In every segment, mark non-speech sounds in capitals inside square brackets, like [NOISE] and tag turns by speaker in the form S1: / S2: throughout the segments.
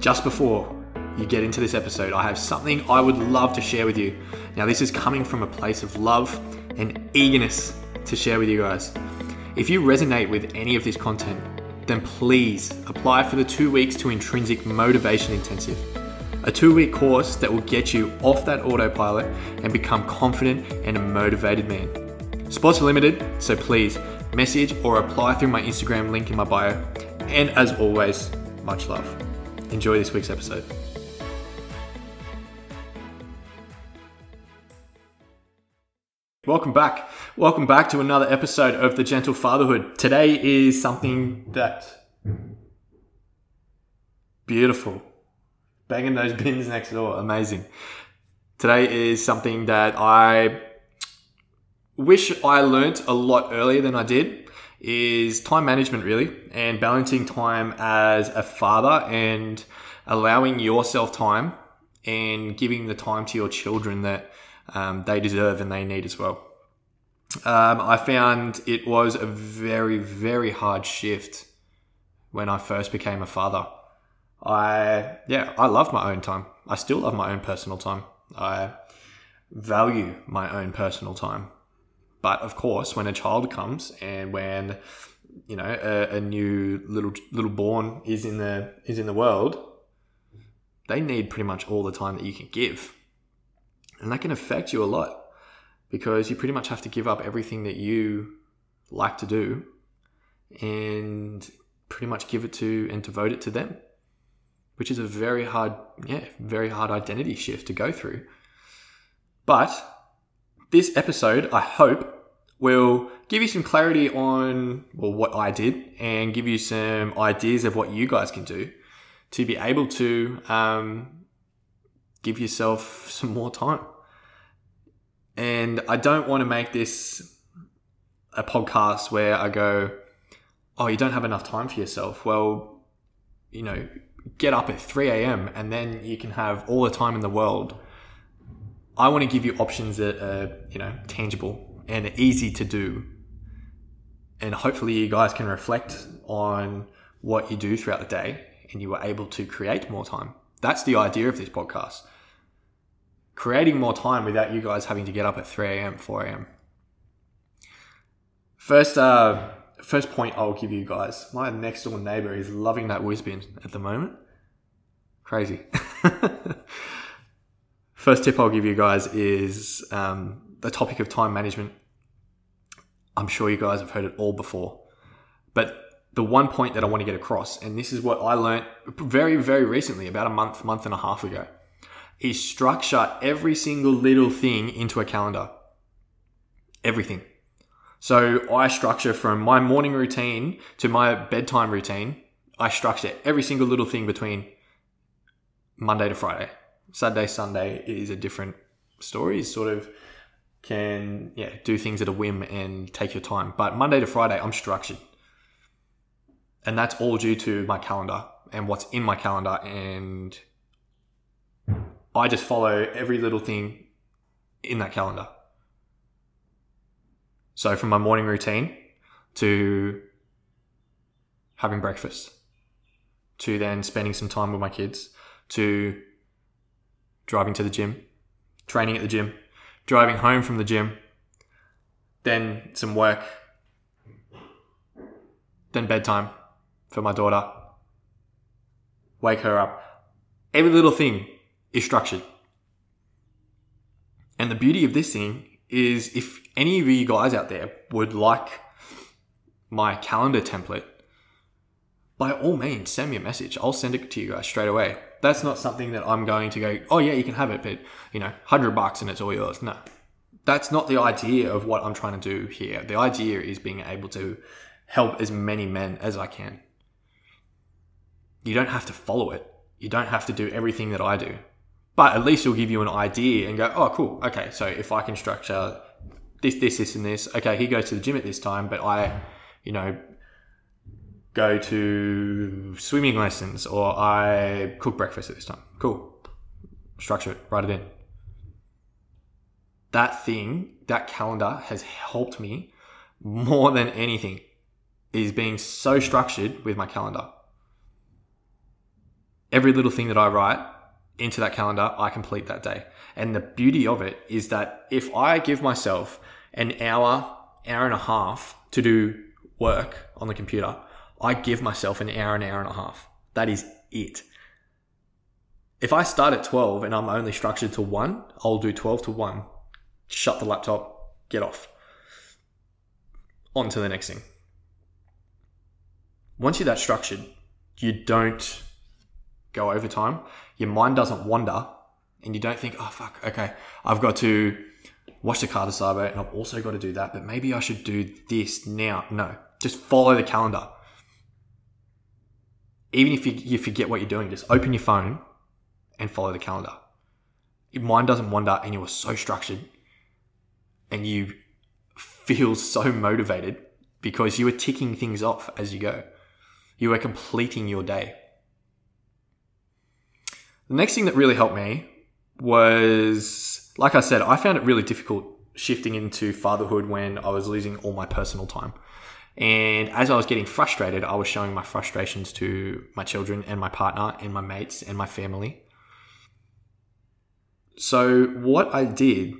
S1: just before you get into this episode, I have something I would love to share with you. Now, this is coming from a place of love and eagerness to share with you guys. If you resonate with any of this content, then please apply for the two weeks to Intrinsic Motivation Intensive, a two week course that will get you off that autopilot and become confident and a motivated man. Spots are limited, so please message or apply through my Instagram link in my bio. And as always, much love. Enjoy this week's episode. Welcome back. Welcome back to another episode of The Gentle Fatherhood. Today is something that beautiful. Banging those bins next door. Amazing. Today is something that I wish I learnt a lot earlier than I did is time management really and balancing time as a father and allowing yourself time and giving the time to your children that um, they deserve and they need as well. Um, I found it was a very, very hard shift when I first became a father. I, yeah, I love my own time. I still love my own personal time. I value my own personal time. But of course, when a child comes and when you know a, a new little little born is in the is in the world, they need pretty much all the time that you can give, and that can affect you a lot because you pretty much have to give up everything that you like to do and pretty much give it to and devote it to them which is a very hard yeah very hard identity shift to go through. But this episode, I hope, will give you some clarity on well what I did and give you some ideas of what you guys can do to be able to um, give yourself [LAUGHS] some more time. And I don't want to make this a podcast where I go, oh, you don't have enough time for yourself. Well, you know, get up at 3 a.m. and then you can have all the time in the world I want to give you options that are, you know, tangible and easy to do. And hopefully you guys can reflect on what you do throughout the day and you are able to create more time. That's the idea of this podcast. Creating more time without you guys having to get up at 3 a.m., 4 a.m. First, uh, first point I'll give you guys. My next door neighbor is loving that whiz bin at the moment. Crazy. [LAUGHS] First tip I'll give you guys is um, the topic of time management. I'm sure you guys have heard it all before, but the one point that I want to get across, and this is what I learned very, very recently, about a month, month and a half ago, is structure every single little thing into a calendar. Everything. So I structure from my morning routine to my bedtime routine. I structure every single little thing between Monday to Friday. Saturday, Sunday is a different story. Sort of can yeah do things at a whim and take your time. But Monday to Friday, I'm structured, and that's all due to my calendar and what's in my calendar, and I just follow every little thing in that calendar. So from my morning routine to having breakfast to then spending some time with my kids to driving to the gym, training at the gym, driving home from the gym, then some work, then bedtime for my daughter, wake her up. Every little thing is structured. And the beauty of this thing is if any of you guys out there would like my calendar template, by all means, send me a message. I'll send it to you guys straight away that's not something that I'm going to go, oh yeah, you can have it, but you know, hundred bucks and it's all yours. No, that's not the idea of what I'm trying to do here. The idea is being able to help as many men as I can. You don't have to follow it. You don't have to do everything that I do, but at least it'll give you an idea and go, oh, cool. Okay, so if I can structure this, this, this, and this, okay, he goes to the gym at this time, but I, you know, go to swimming lessons or I cook breakfast at this time. Cool. Structure it, write it in. That thing, that calendar has helped me more than anything is being so structured with my calendar. every little thing that I write into that calendar, I complete that day. And the beauty of it is that if I give myself an hour, hour and a half to do work on the computer, I give myself an hour, an hour and a half. That is it. If I start at 12 and I'm only structured to 1, I'll do 12 to 1, shut the laptop, get off. On to the next thing. Once you're that structured, you don't go overtime. Your mind doesn't wander and you don't think, oh, fuck, okay, I've got to watch the Carter Sabo and I've also got to do that, but maybe I should do this now. No, just follow the calendar. Even if you, you forget what you're doing, just open your phone and follow the calendar. Your mind doesn't wander and you are so structured and you feel so motivated because you are ticking things off as you go. You are completing your day. The next thing that really helped me was, like I said, I found it really difficult shifting into fatherhood when I was losing all my personal time. And as I was getting frustrated, I was showing my frustrations to my children and my partner and my mates and my family. So, what I did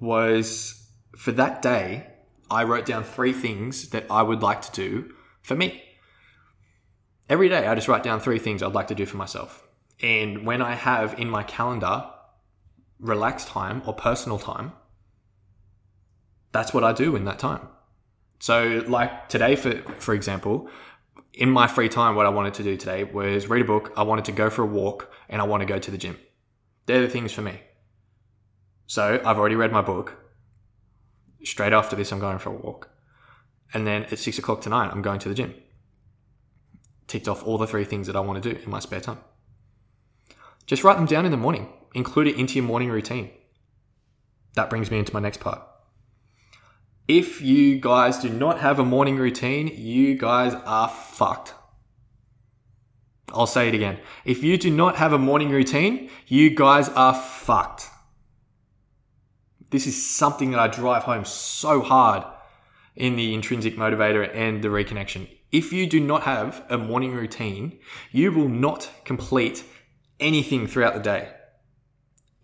S1: was for that day, I wrote down three things that I would like to do for me. Every day, I just write down three things I'd like to do for myself. And when I have in my calendar relaxed time or personal time, that's what I do in that time. So, like today, for for example, in my free time, what I wanted to do today was read a book. I wanted to go for a walk, and I want to go to the gym. They're the things for me. So I've already read my book. Straight after this, I'm going for a walk, and then at six o'clock tonight, I'm going to the gym. Ticked off all the three things that I want to do in my spare time. Just write them down in the morning. Include it into your morning routine. That brings me into my next part. If you guys do not have a morning routine, you guys are fucked. I'll say it again. If you do not have a morning routine, you guys are fucked. This is something that I drive home so hard in the intrinsic motivator and the reconnection. If you do not have a morning routine, you will not complete anything throughout the day.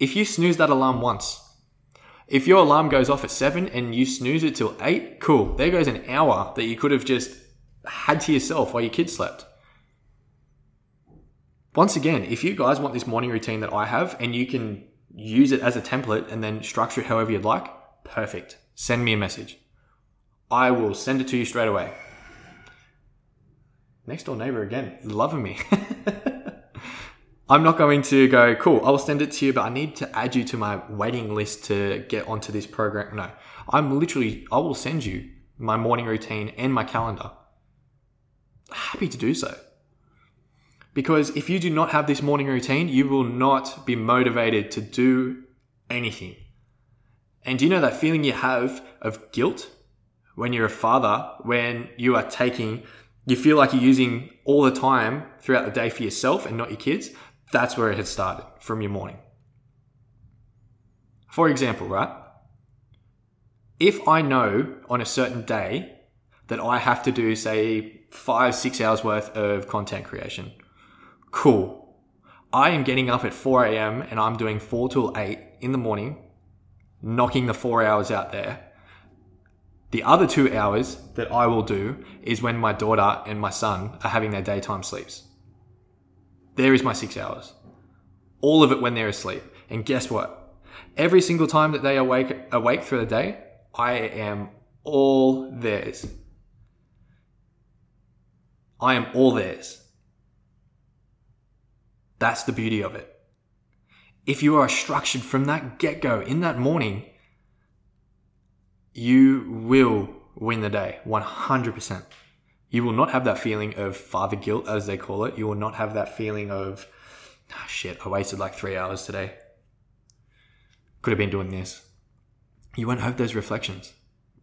S1: If you snooze that alarm once, if your alarm goes off at seven and you snooze it till eight, cool. There goes an hour that you could have just had to yourself while your kids slept. Once again, if you guys want this morning routine that I have and you can use it as a template and then structure it however you'd like, perfect. Send me a message. I will send it to you straight away. Next door neighbor again, loving me. [LAUGHS] I'm not going to go, cool, I'll send it to you, but I need to add you to my waiting list to get onto this program. No, I'm literally, I will send you my morning routine and my calendar. Happy to do so. Because if you do not have this morning routine, you will not be motivated to do anything. And do you know that feeling you have of guilt when you're a father, when you are taking, you feel like you're using all the time throughout the day for yourself and not your kids? That's where it had started from your morning. For example, right? If I know on a certain day that I have to do, say, five, six hours worth of content creation, cool. I am getting up at 4 a.m. and I'm doing 4 till 8 in the morning, knocking the four hours out there. The other two hours that I will do is when my daughter and my son are having their daytime sleeps. There is my six hours. All of it when they're asleep. And guess what? Every single time that they awake awake through the day, I am all theirs. I am all theirs. That's the beauty of it. If you are structured from that get go in that morning, you will win the day 100%. You will not have that feeling of father guilt, as they call it. You will not have that feeling of, oh, shit, I wasted like three hours today. Could have been doing this. You won't have those reflections.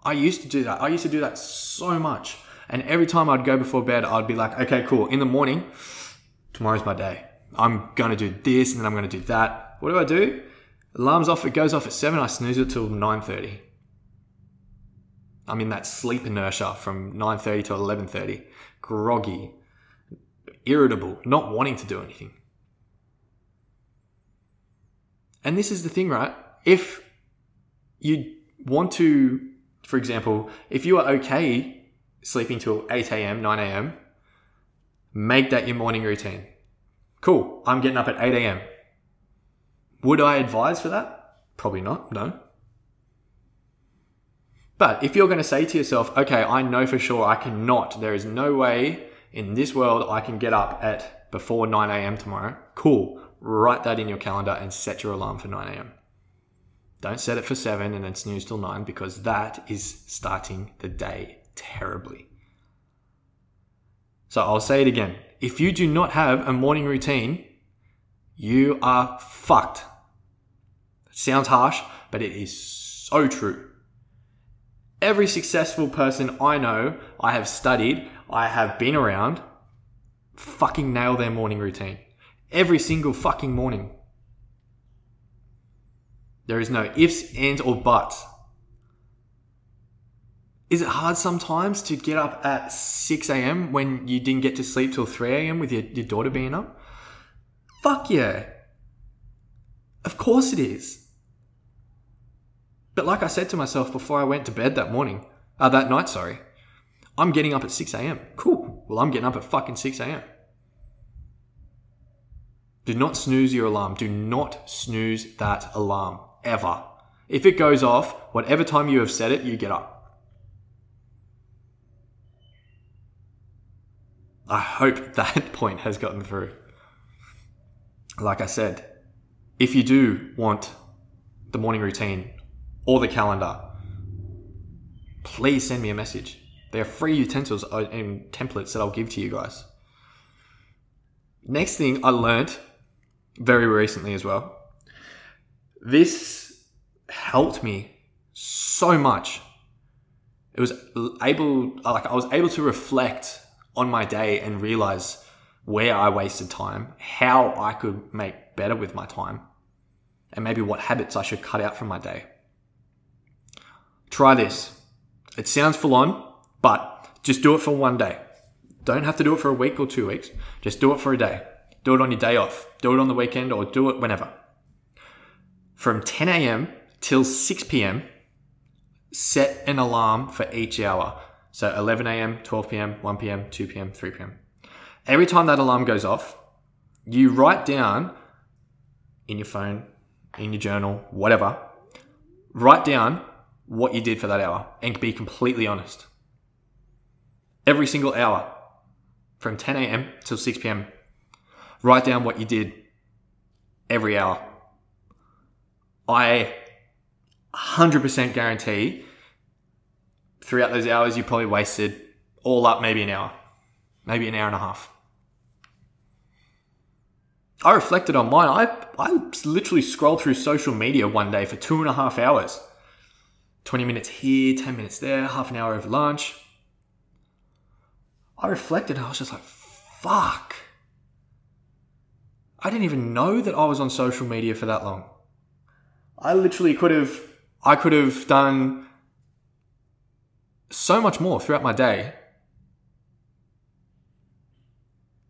S1: I used to do that. I used to do that so much. And every time I'd go before bed, I'd be like, okay, cool. In the morning, tomorrow's my day. I'm going to do this and then I'm going to do that. What do I do? Alarm's off. It goes off at 7. I snooze it till 9.30. I'm in that sleep inertia from 9:30 to 11:30, groggy, irritable, not wanting to do anything. And this is the thing, right? If you want to, for example, if you are okay sleeping till 8 a.m., 9 a.m., make that your morning routine. Cool. I'm getting up at 8 a.m. Would I advise for that? Probably not. No. But if you're going to say to yourself, okay, I know for sure I cannot, there is no way in this world I can get up at before 9 a.m. tomorrow, cool. Write that in your calendar and set your alarm for 9 a.m. Don't set it for 7 and then snooze till 9 because that is starting the day terribly. So I'll say it again. If you do not have a morning routine, you are fucked. It sounds harsh, but it is so true. Every successful person I know, I have studied, I have been around, fucking nail their morning routine. Every single fucking morning. There is no ifs, ands, or buts. Is it hard sometimes to get up at 6 a.m. when you didn't get to sleep till 3 a.m. with your, your daughter being up? Fuck yeah. Of course it is. But like I said to myself before I went to bed that morning, uh, that night, sorry, I'm getting up at 6 a.m. Cool. Well, I'm getting up at fucking 6 a.m. Do not snooze your alarm. Do not snooze that alarm ever. If it goes off, whatever time you have set it, you get up. I hope [LAUGHS] that point has gotten through. Like I said, if you do want the morning routine or the calendar, please send me a message. They are free utensils and templates that I'll give to you guys. Next thing I learned very recently as well. This helped me so much. It was able, like, I was able to reflect on my day and realize where I wasted time, how I could make better with my time, and maybe what habits I should cut out from my day. Try this. It sounds full on, but just do it for one day. Don't have to do it for a week or two weeks. Just do it for a day. Do it on your day off. Do it on the weekend or do it whenever. From 10 a.m. till 6 p.m., set an alarm for each hour. So 11 a.m., 12 p.m., 1 p.m., 2 p.m., 3 p.m. Every time that alarm goes off, you write down in your phone, in your journal, whatever, write down what you did for that hour and be completely honest. Every single hour from 10 a.m. till 6 p.m., write down what you did every hour. I 100% guarantee throughout those hours you probably wasted all up maybe an hour, maybe an hour and a half. I reflected on mine. I, I literally scrolled through social media one day for two and a half hours. 20 minutes here, 10 minutes there, half an hour over lunch. I reflected and I was just like, fuck. I didn't even know that I was on social media for that long. I literally could have, I could have done so much more throughout my day.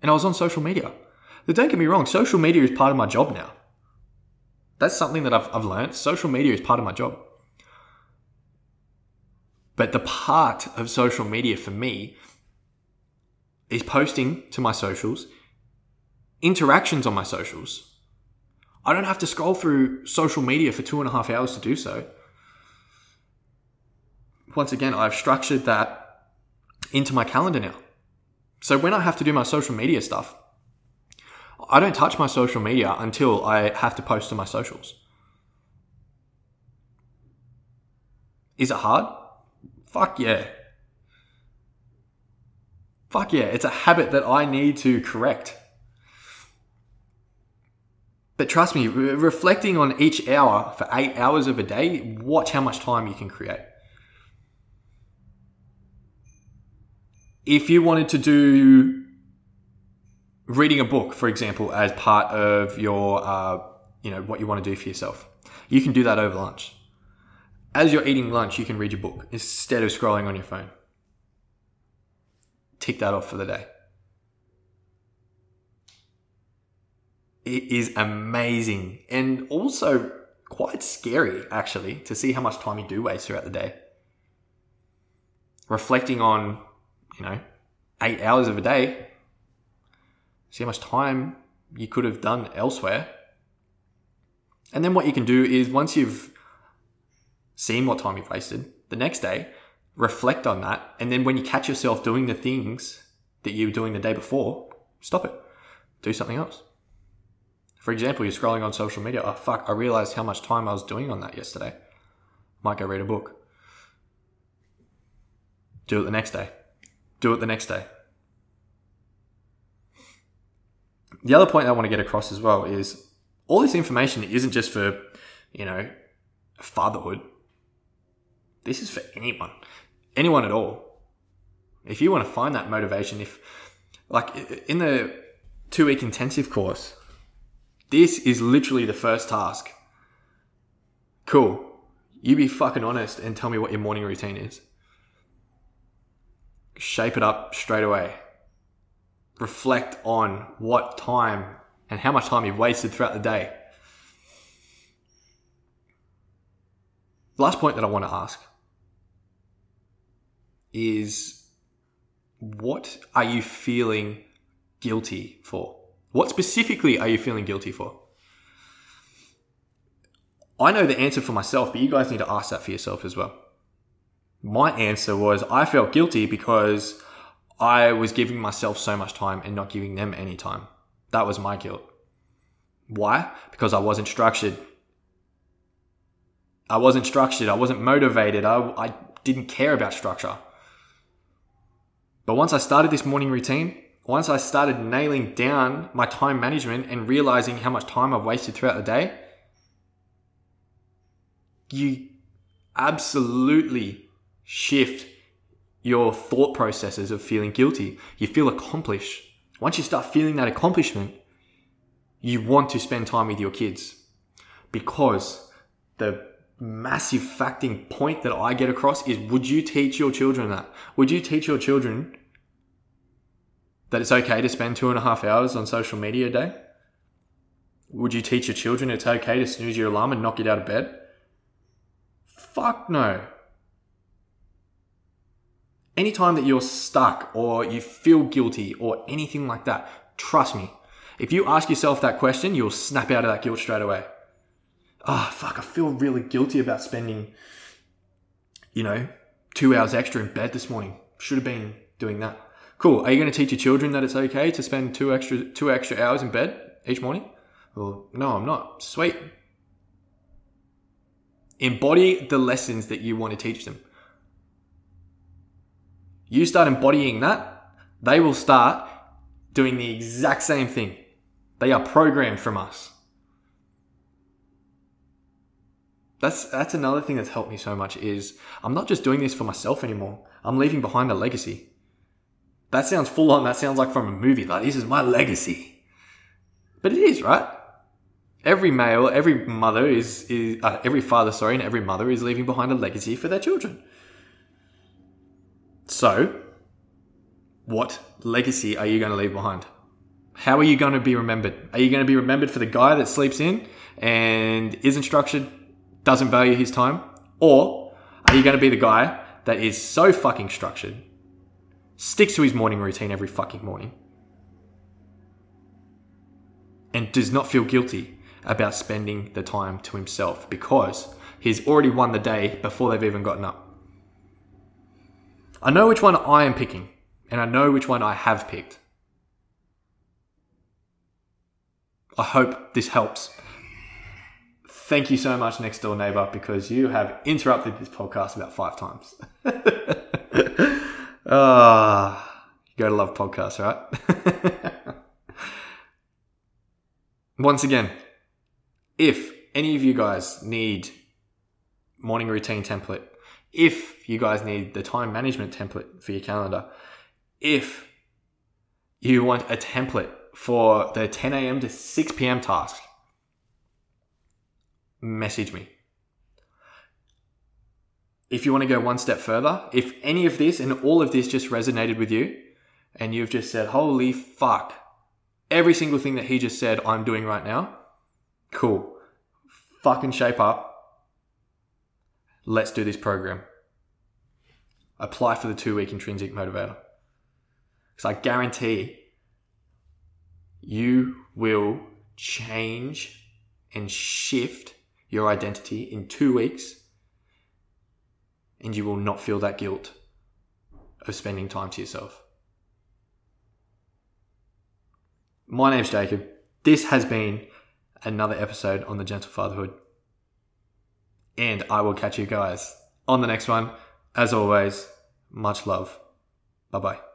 S1: And I was on social media. But don't get me wrong, social media is part of my job now. That's something that I've, I've learned. Social media is part of my job. But the part of social media for me is posting to my socials, interactions on my socials. I don't have to scroll through social media for two and a half hours to do so. Once again, I've structured that into my calendar now. So when I have to do my social media stuff, I don't touch my social media until I have to post to my socials. Is it hard? Fuck yeah. Fuck yeah. It's a habit that I need to correct. But trust me, re- reflecting on each hour for eight hours of a day, watch how much time you can create. If you wanted to do reading a book, for example, as part of your, uh, you know, what you want to do for yourself, you can do that over lunch as you're eating lunch, you can read your book instead of scrolling on your phone. Tick that off for the day. it is amazing and also quite scary, actually, to see how much time you do waste throughout the day. Reflecting on, you know, eight hours of a day, see how much time you could have done elsewhere. And then what you can do is once you've seen what time you've wasted, the next day, reflect on that. And then when you catch yourself doing the things that you were doing the day before, stop it. Do something else. For example, you're scrolling on social media. Oh, fuck, I realized how much time I was doing on that yesterday. Might go read a book. Do it the next day. Do it the next day. The other point I want to get across as well is all this information isn't just for, you know, fatherhood. This is for anyone, anyone at all. If you want to find that motivation, if like in the two week intensive course, this is literally the first task. Cool. You be fucking honest and tell me what your morning routine is. Shape it up straight away. Reflect on what time and how much time you've wasted throughout the day. Last point that I want to ask is what are you feeling guilty for? What specifically are you feeling guilty for? I know the answer for myself, but you guys need to ask that for yourself as well. My answer was I felt guilty because I was giving myself so much time and not giving them any time. That was my guilt. Why? Because I wasn't structured. I wasn't structured. I wasn't motivated. I, I didn't care about structure. But once I started this morning routine, once I started nailing down my time management and realizing how much time I've wasted throughout the day, you absolutely shift your thought processes of feeling guilty. You feel accomplished. Once you start feeling that accomplishment, you want to spend time with your kids because the massive facting point that I get across is would you teach your children that? Would you teach your children that it's okay to spend two and a half hours on social media a day? Would you teach your children it's okay to snooze your alarm and not get out of bed? Fuck no. Anytime that you're stuck or you feel guilty or anything like that, trust me, if you ask yourself that question, you'll snap out of that guilt straight away. Oh, fuck, I feel really guilty about spending, you know, two hours extra in bed this morning. Should have been doing that. Cool. Are you going to teach your children that it's okay to spend two extra two extra hours in bed each morning? Well, no, I'm not. Sweet. Embody the lessons that you want to teach them. You start embodying that, they will start doing the exact same thing. They are programmed from us. That's that's another thing that's helped me so much is I'm not just doing this for myself anymore. I'm leaving behind a legacy. That sounds full on. That sounds like from a movie. Like this is my legacy. But it is, right? Every male, every mother is, is uh, every father, sorry, and every mother is leaving behind a legacy for their children. So, what legacy are you going to leave behind? How are you going to be remembered? Are you going to be remembered for the guy that sleeps in and isn't structured, doesn't value his time? Or are you going to be the guy that is so fucking structured, sticks to his morning routine every fucking morning, and does not feel guilty about spending the time to himself because he's already won the day before they've even gotten up? I know which one I am picking, and I know which one I have picked. I hope this helps. Thank you so much, next door neighbor, because you have interrupted this podcast about five times. [LAUGHS] Ah, you gotta love podcasts, right? [LAUGHS] Once again, if any of you guys need morning routine template, if you guys need the time management template for your calendar, if you want a template for the 10 a.m. to 6 p.m. task, message me. If you want to go one step further, if any of this and all of this just resonated with you, and you've just said, holy fuck, every single thing that he just said I'm doing right now, cool. Fucking shape up. Let's do this program. Apply for the two week intrinsic motivator. Because I guarantee you will change and shift your identity in two weeks and you will not feel that guilt of spending time to yourself. My name's Jacob. This has been another episode on the Gentle Fatherhood. And I will catch you guys on the next one. As always, much love. Bye bye.